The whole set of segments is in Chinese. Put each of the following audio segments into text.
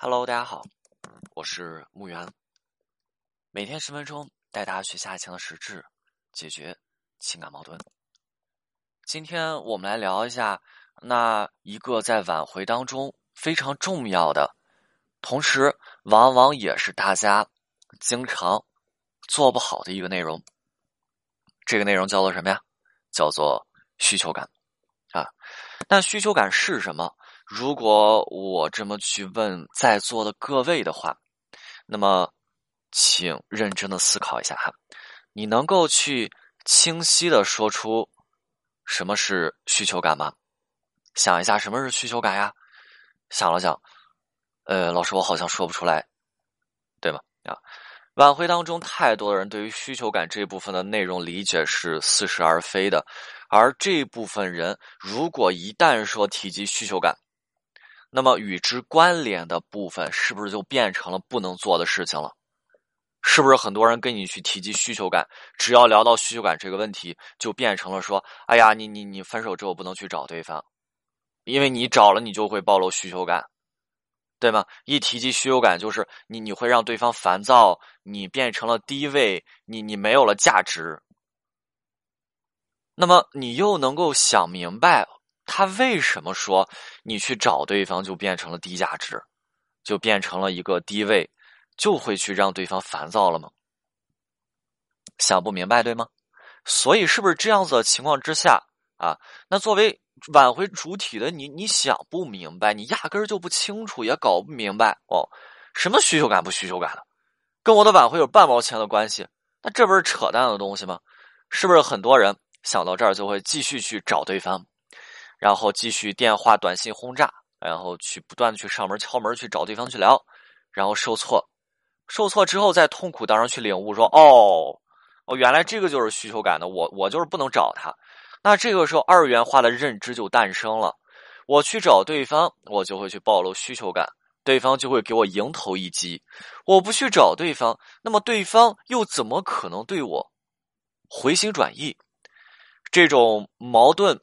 Hello，大家好，我是木源。每天十分钟，带大家学下情的实质，解决情感矛盾。今天我们来聊一下那一个在挽回当中非常重要的，同时往往也是大家经常做不好的一个内容。这个内容叫做什么呀？叫做需求感啊。那需求感是什么？如果我这么去问在座的各位的话，那么请认真的思考一下哈，你能够去清晰的说出什么是需求感吗？想一下什么是需求感呀？想了想，呃，老师我好像说不出来，对吗？啊，挽回当中太多的人对于需求感这部分的内容理解是似是而非的，而这部分人如果一旦说提及需求感，那么与之关联的部分是不是就变成了不能做的事情了？是不是很多人跟你去提及需求感，只要聊到需求感这个问题，就变成了说：“哎呀，你你你分手之后不能去找对方，因为你找了你就会暴露需求感，对吗？”一提及需求感，就是你你会让对方烦躁，你变成了低位，你你没有了价值。那么你又能够想明白？他为什么说你去找对方就变成了低价值，就变成了一个低位，就会去让对方烦躁了吗？想不明白对吗？所以是不是这样子的情况之下啊？那作为挽回主体的你，你想不明白，你压根儿就不清楚，也搞不明白哦。什么需求感不需求感的，跟我的挽回有半毛钱的关系？那这不是扯淡的东西吗？是不是很多人想到这儿就会继续去找对方？然后继续电话、短信轰炸，然后去不断的去上门敲门去找对方去聊，然后受挫，受挫之后在痛苦当中去领悟说：“哦，哦，原来这个就是需求感的，我我就是不能找他。”那这个时候二元化的认知就诞生了。我去找对方，我就会去暴露需求感，对方就会给我迎头一击。我不去找对方，那么对方又怎么可能对我回心转意？这种矛盾。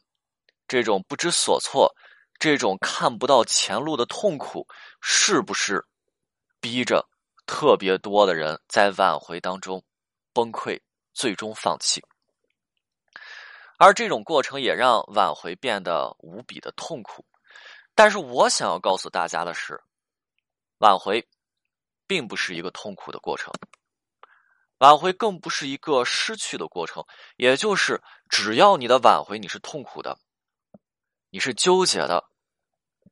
这种不知所措，这种看不到前路的痛苦，是不是逼着特别多的人在挽回当中崩溃，最终放弃？而这种过程也让挽回变得无比的痛苦。但是我想要告诉大家的是，挽回并不是一个痛苦的过程，挽回更不是一个失去的过程。也就是，只要你的挽回你是痛苦的。你是纠结的，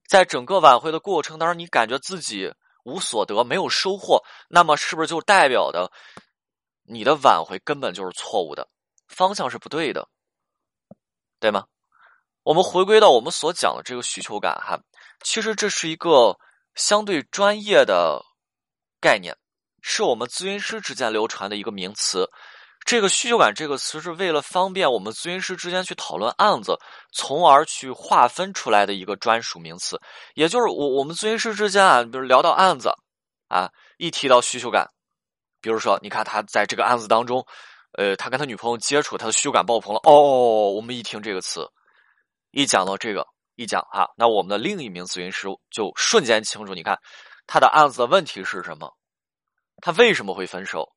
在整个挽回的过程当中，你感觉自己无所得，没有收获，那么是不是就代表的你的挽回根本就是错误的，方向是不对的，对吗？我们回归到我们所讲的这个需求感，哈，其实这是一个相对专业的概念，是我们咨询师之间流传的一个名词。这个需求感这个词是为了方便我们咨询师之间去讨论案子，从而去划分出来的一个专属名词。也就是我我们咨询师之间啊，比如聊到案子，啊，一提到需求感，比如说你看他在这个案子当中，呃，他跟他女朋友接触，他的需求感爆棚了。哦，我们一听这个词，一讲到这个，一讲哈，那我们的另一名咨询师就瞬间清楚。你看他的案子的问题是什么？他为什么会分手？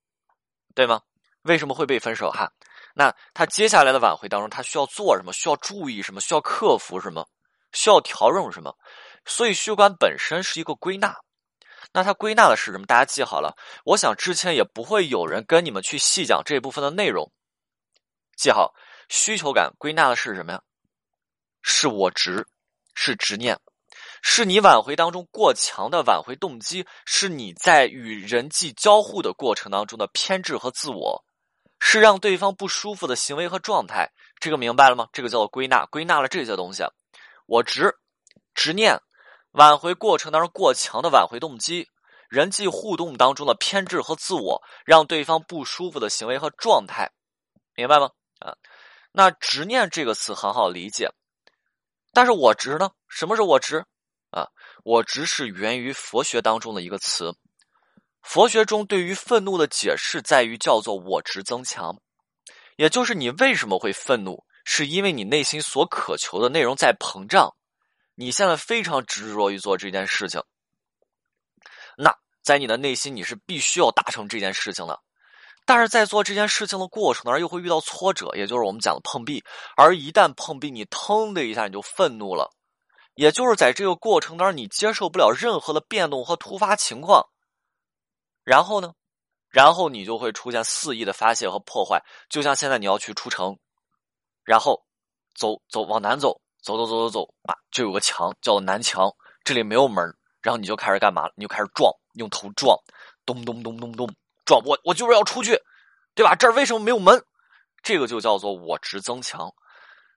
对吗？为什么会被分手？哈，那他接下来的挽回当中，他需要做什么？需要注意什么？需要克服什么？需要调整什么？所以，需求感本身是一个归纳。那它归纳的是什么？大家记好了。我想之前也不会有人跟你们去细讲这部分的内容。记好，需求感归纳的是什么呀？是我执，是执念，是你挽回当中过强的挽回动机，是你在与人际交互的过程当中的偏执和自我。是让对方不舒服的行为和状态，这个明白了吗？这个叫做归纳，归纳了这些东西，我执、执念、挽回过程当中过强的挽回动机、人际互动当中的偏执和自我，让对方不舒服的行为和状态，明白吗？啊，那执念这个词很好理解，但是我执呢？什么是我执？啊，我执是源于佛学当中的一个词。佛学中对于愤怒的解释在于叫做我执增强，也就是你为什么会愤怒，是因为你内心所渴求的内容在膨胀，你现在非常执着于做这件事情，那在你的内心你是必须要达成这件事情的。但是在做这件事情的过程当中，又会遇到挫折，也就是我们讲的碰壁。而一旦碰壁，你腾的一下你就愤怒了，也就是在这个过程当中，你接受不了任何的变动和突发情况。然后呢，然后你就会出现肆意的发泄和破坏。就像现在你要去出城，然后走走往南走，走走走走走啊，就有个墙叫南墙，这里没有门，然后你就开始干嘛？你就开始撞，用头撞，咚咚咚咚咚。撞我，我就是要出去，对吧？这儿为什么没有门？这个就叫做我执增强。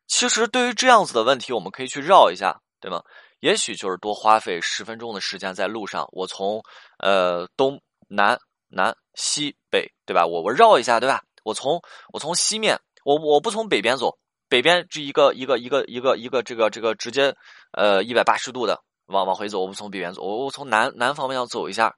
其实对于这样子的问题，我们可以去绕一下，对吗？也许就是多花费十分钟的时间在路上，我从呃东南南西北，对吧？我我绕一下，对吧？我从我从西面，我我不从北边走，北边这一个一个一个一个一个这个这个直接呃一百八十度的往往回走，我不从北边走，我我从南南方向走一下，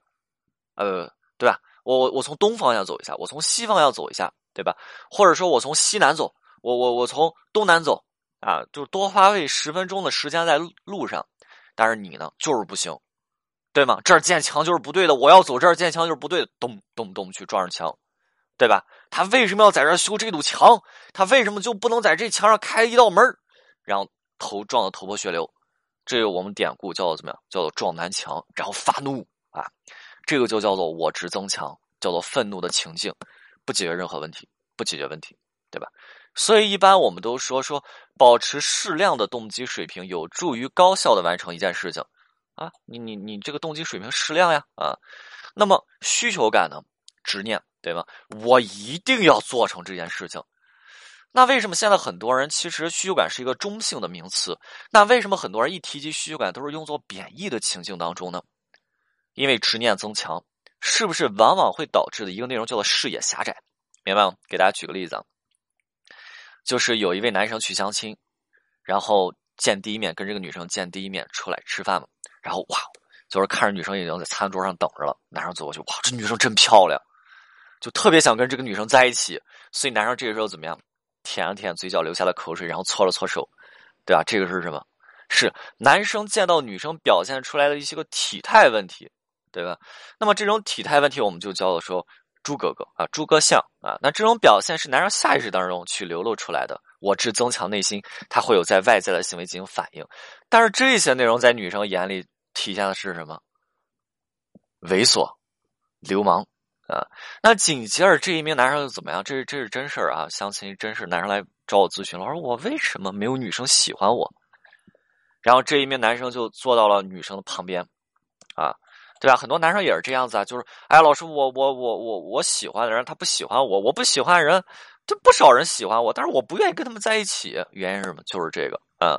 呃，对吧？我我我从东方向走一下，我从西方向走一下，对吧？或者说我从西南走，我我我从东南走，啊，就多花费十分钟的时间在路上。但是你呢，就是不行，对吗？这儿建墙就是不对的，我要走这儿建墙就是不对的，咚咚咚去撞上墙，对吧？他为什么要在这儿修这堵墙？他为什么就不能在这墙上开一道门然后头撞得头破血流？这个我们典故叫做怎么样？叫做撞南墙，然后发怒啊。这个就叫做我执增强，叫做愤怒的情境，不解决任何问题，不解决问题，对吧？所以一般我们都说说，保持适量的动机水平，有助于高效的完成一件事情啊。你你你这个动机水平适量呀啊。那么需求感呢？执念，对吧？我一定要做成这件事情。那为什么现在很多人其实需求感是一个中性的名词？那为什么很多人一提及需求感都是用作贬义的情境当中呢？因为执念增强，是不是往往会导致的一个内容叫做视野狭窄？明白吗？给大家举个例子啊，就是有一位男生去相亲，然后见第一面跟这个女生见第一面出来吃饭嘛，然后哇，就是看着女生已经在餐桌上等着了，男生走过去，哇，这女生真漂亮，就特别想跟这个女生在一起，所以男生这个时候怎么样？舔了舔嘴角流下的口水，然后搓了搓手，对吧？这个是什么？是男生见到女生表现出来的一些个体态问题。对吧？那么这种体态问题，我们就叫做说猪哥哥啊，猪哥相啊。那这种表现是男生下意识当中去流露出来的，我只增强内心，他会有在外在的行为进行反应。但是这些内容在女生眼里体现的是什么？猥琐、流氓啊。那紧接着这一名男生又怎么样？这是这是真事儿啊，相亲真事。男生来找我咨询了，说我为什么没有女生喜欢我？然后这一名男生就坐到了女生的旁边啊。对吧？很多男生也是这样子啊，就是，哎，老师，我我我我我喜欢的人他不喜欢我，我不喜欢人，这不少人喜欢我，但是我不愿意跟他们在一起，原因是什么？就是这个，嗯，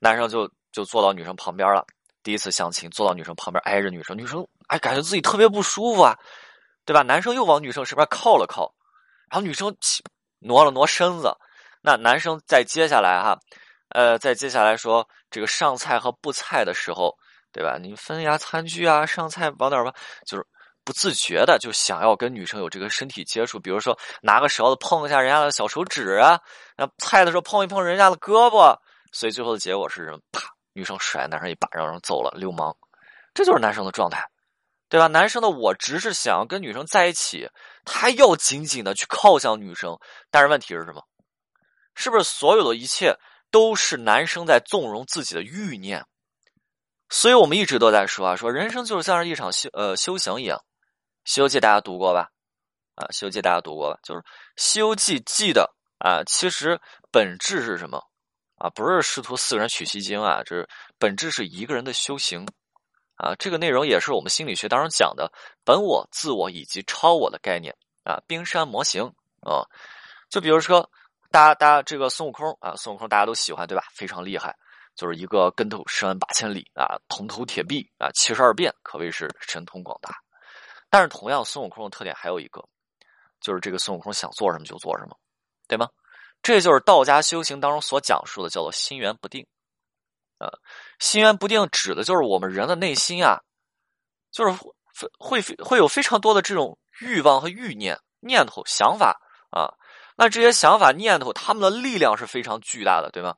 男生就就坐到女生旁边了，第一次相亲，坐到女生旁边挨着女生，女生哎，感觉自己特别不舒服啊，对吧？男生又往女生身边靠了靠，然后女生挪了挪身子，那男生在接下来哈，呃，在接下来说这个上菜和布菜的时候。对吧？你分呀餐具啊，上菜往哪吧，就是不自觉的就想要跟女生有这个身体接触，比如说拿个勺子碰一下人家的小手指啊，那菜的时候碰一碰人家的胳膊，所以最后的结果是什么？啪，女生甩男生一巴掌，然后走了，流氓。这就是男生的状态，对吧？男生的我只是想要跟女生在一起，他要紧紧的去靠向女生，但是问题是什么？是不是所有的一切都是男生在纵容自己的欲念？所以我们一直都在说啊，说人生就是像是一场修呃修行一样，《西游记》大家读过吧？啊，《西游记》大家读过吧？就是《西游记》记的啊，其实本质是什么啊？不是师徒四人取西经啊，这是本质是一个人的修行啊。这个内容也是我们心理学当中讲的本我、自我以及超我的概念啊，冰山模型啊。就比如说，大家大家这个孙悟空啊，孙悟空大家都喜欢对吧？非常厉害。就是一个跟头十万八千里啊，铜头铁臂啊，七十二变，可谓是神通广大。但是同样，孙悟空的特点还有一个，就是这个孙悟空想做什么就做什么，对吗？这就是道家修行当中所讲述的，叫做心源不定。啊，心源不定指的就是我们人的内心啊，就是会会会有非常多的这种欲望和欲念、念头、想法啊。那这些想法、念头，他们的力量是非常巨大的，对吗？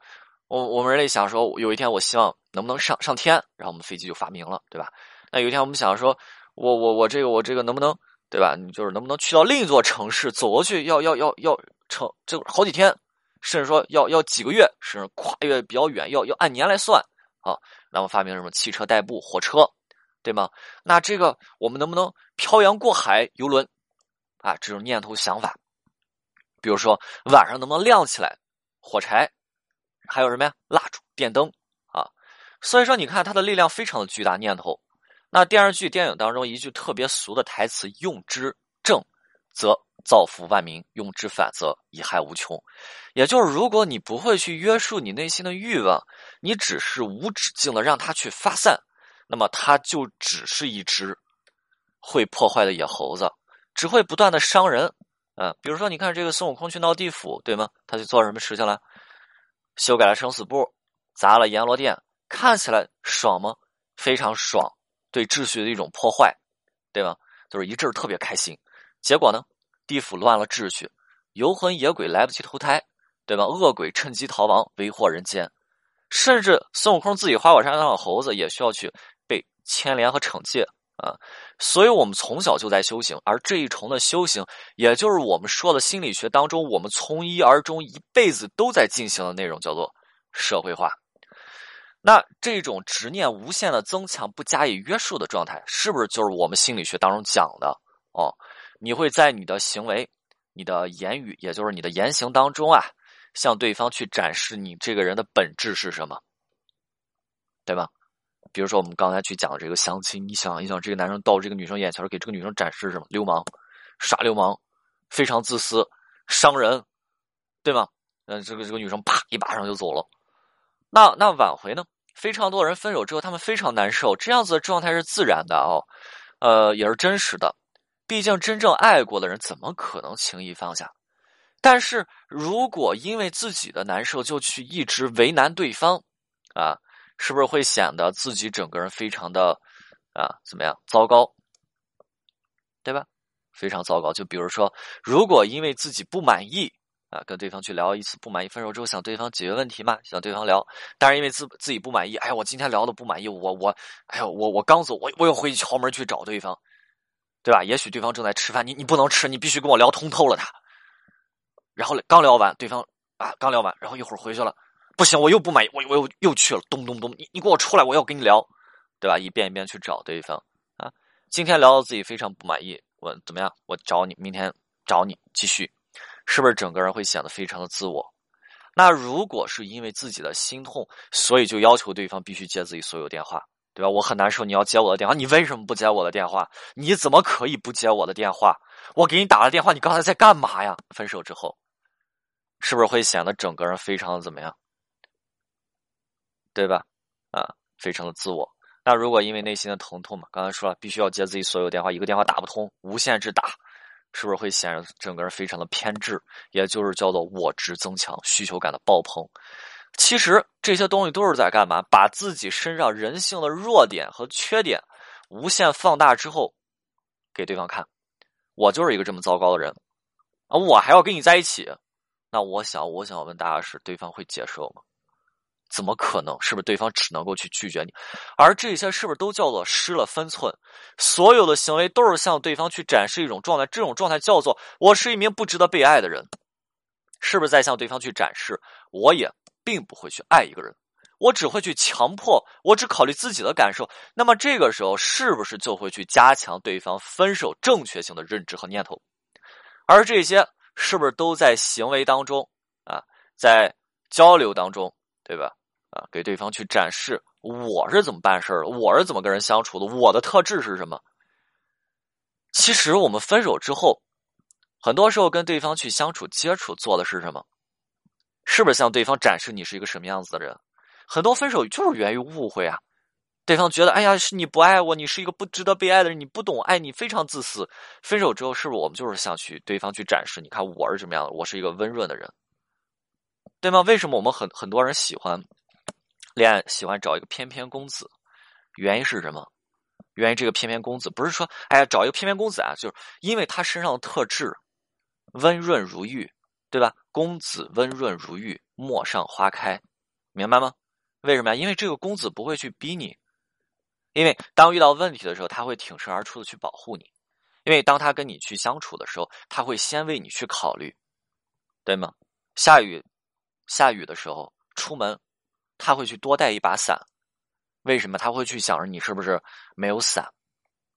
我我们人类想说，有一天我希望能不能上上天，然后我们飞机就发明了，对吧？那有一天我们想说，我我我这个我这个能不能对吧？你就是能不能去到另一座城市走过去？要要要要成这好几天，甚至说要要几个月，甚至跨越比较远，要要按年来算啊。那么发明什么汽车代步、火车，对吗？那这个我们能不能漂洋过海游轮啊？这种念头想法，比如说晚上能不能亮起来火柴，还有什么呀？蜡烛、电灯啊。所以说，你看它的力量非常的巨大，念头。那电视剧、电影当中一句特别俗的台词：“用之正，则造福万民；用之反，则贻害无穷。”也就是，如果你不会去约束你内心的欲望，你只是无止境的让它去发散，那么它就只是一只会破坏的野猴子，只会不断的伤人。嗯，比如说，你看这个孙悟空去闹地府，对吗？他去做什么事情了？修改了生死簿，砸了阎罗殿，看起来爽吗？非常爽。对秩序的一种破坏，对吧？就是一阵特别开心，结果呢，地府乱了秩序，游魂野鬼来不及投胎，对吧？恶鬼趁机逃亡，为祸人间，甚至孙悟空自己花果山上的猴子也需要去被牵连和惩戒啊！所以，我们从小就在修行，而这一重的修行，也就是我们说的心理学当中，我们从一而终，一辈子都在进行的内容，叫做社会化。那这种执念无限的增强，不加以约束的状态，是不是就是我们心理学当中讲的哦？你会在你的行为、你的言语，也就是你的言行当中啊，向对方去展示你这个人的本质是什么，对吧？比如说我们刚才去讲这个相亲，你想一想，这个男生到这个女生眼前，给这个女生展示什么？流氓，耍流氓，非常自私，伤人，对吗？嗯，这个这个女生啪一巴掌就走了。那那挽回呢？非常多人分手之后，他们非常难受。这样子的状态是自然的哦，呃，也是真实的。毕竟真正爱过的人，怎么可能轻易放下？但是如果因为自己的难受就去一直为难对方，啊，是不是会显得自己整个人非常的啊怎么样糟糕？对吧？非常糟糕。就比如说，如果因为自己不满意。啊，跟对方去聊一次不满意，分手之后想对方解决问题嘛？想对方聊，但是因为自自己不满意，哎呀，我今天聊的不满意，我我，哎呀，我我刚走，我我又回去敲门去找对方，对吧？也许对方正在吃饭，你你不能吃，你必须跟我聊通透了他。然后刚聊完，对方啊刚聊完，然后一会儿回去了，不行，我又不满意，我我又又去了，咚咚咚，你你给我出来，我要跟你聊，对吧？一遍一遍去找对方啊，今天聊到自己非常不满意，我怎么样？我找你，明天找你继续。是不是整个人会显得非常的自我？那如果是因为自己的心痛，所以就要求对方必须接自己所有电话，对吧？我很难受，你要接我的电话，你为什么不接我的电话？你怎么可以不接我的电话？我给你打了电话，你刚才在干嘛呀？分手之后，是不是会显得整个人非常的怎么样？对吧？啊，非常的自我。那如果因为内心的疼痛嘛，刚才说了，必须要接自己所有电话，一个电话打不通，无限制打。是不是会显得整个人非常的偏执，也就是叫做我执增强，需求感的爆棚？其实这些东西都是在干嘛？把自己身上人性的弱点和缺点无限放大之后，给对方看，我就是一个这么糟糕的人啊！我还要跟你在一起？那我想，我想问大家是，对方会接受吗？怎么可能？是不是对方只能够去拒绝你？而这些是不是都叫做失了分寸？所有的行为都是向对方去展示一种状态，这种状态叫做我是一名不值得被爱的人，是不是在向对方去展示我也并不会去爱一个人，我只会去强迫，我只考虑自己的感受？那么这个时候是不是就会去加强对方分手正确性的认知和念头？而这些是不是都在行为当中啊，在交流当中，对吧？啊，给对方去展示我是怎么办事的，我是怎么跟人相处的，我的特质是什么？其实我们分手之后，很多时候跟对方去相处、接触，做的是什么？是不是向对方展示你是一个什么样子的人？很多分手就是源于误会啊！对方觉得，哎呀，是你不爱我，你是一个不值得被爱的人，你不懂爱，你非常自私。分手之后，是不是我们就是想去对方去展示？你看我是什么样的？我是一个温润的人，对吗？为什么我们很很多人喜欢？恋爱喜欢找一个翩翩公子，原因是什么？原因这个翩翩公子不是说，哎呀，找一个翩翩公子啊，就是因为他身上的特质温润如玉，对吧？公子温润如玉，陌上花开，明白吗？为什么呀？因为这个公子不会去逼你，因为当遇到问题的时候，他会挺身而出的去保护你。因为当他跟你去相处的时候，他会先为你去考虑，对吗？下雨，下雨的时候出门，他会去多带一把伞。为什么他会去想着你是不是没有伞，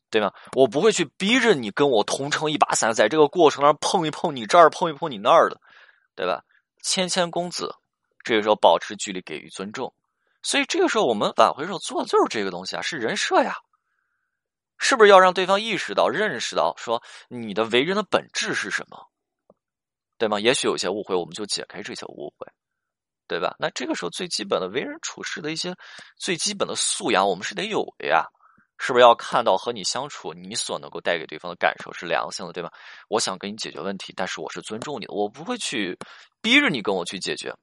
对吗？我不会去逼着你跟我同撑一把伞，在这个过程当中碰一碰你这儿，碰一碰你那儿的，对吧？谦谦公子，这个时候保持距离，给予尊重。所以这个时候我们挽回时候做的就是这个东西啊，是人设呀。是不是要让对方意识到、认识到，说你的为人的本质是什么，对吗？也许有些误会，我们就解开这些误会，对吧？那这个时候最基本的为人处事的一些最基本的素养，我们是得有的呀。是不是要看到和你相处，你所能够带给对方的感受是良性的，对吧？我想跟你解决问题，但是我是尊重你的，我不会去逼着你跟我去解决，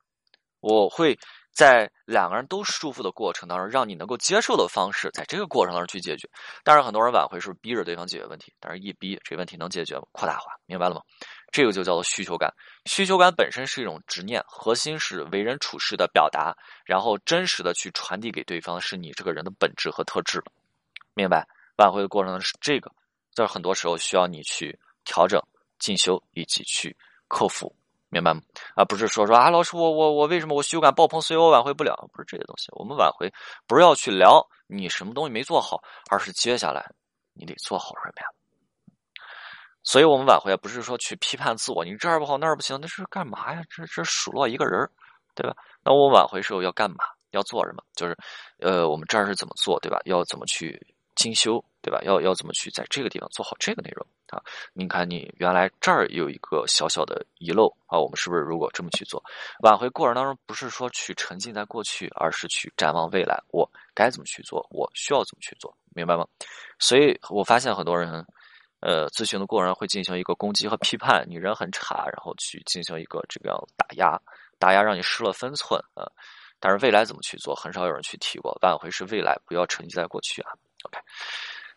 我会。在两个人都舒服的过程当中，让你能够接受的方式，在这个过程当中去解决。当然，很多人挽回是逼着对方解决问题，但是一逼这问题能解决吗？扩大化，明白了吗？这个就叫做需求感。需求感本身是一种执念，核心是为人处事的表达，然后真实的去传递给对方是你这个人的本质和特质。明白？挽回的过程是这个，就是很多时候需要你去调整、进修以及去克服。明白吗？啊，不是说说啊，老师，我我我为什么我需求感爆棚，所以我挽回不了？不是这些东西。我们挽回不是要去聊你什么东西没做好，而是接下来你得做好什么呀？所以我们挽回不是说去批判自我，你这儿不好那儿不行，那是干嘛呀？这这数落一个人，对吧？那我挽回时候要干嘛？要做什么？就是呃，我们这儿是怎么做，对吧？要怎么去？精修，对吧？要要怎么去在这个地方做好这个内容啊？你看，你原来这儿有一个小小的遗漏啊，我们是不是如果这么去做，挽回过程当中不是说去沉浸在过去，而是去展望未来，我该怎么去做？我需要怎么去做？明白吗？所以我发现很多人，呃，咨询的过程会进行一个攻击和批判，你人很差，然后去进行一个这个样打压，打压让你失了分寸啊。但是未来怎么去做，很少有人去提过。挽回是未来，不要沉浸在过去啊。OK，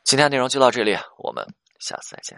今天内容就到这里，我们下次再见。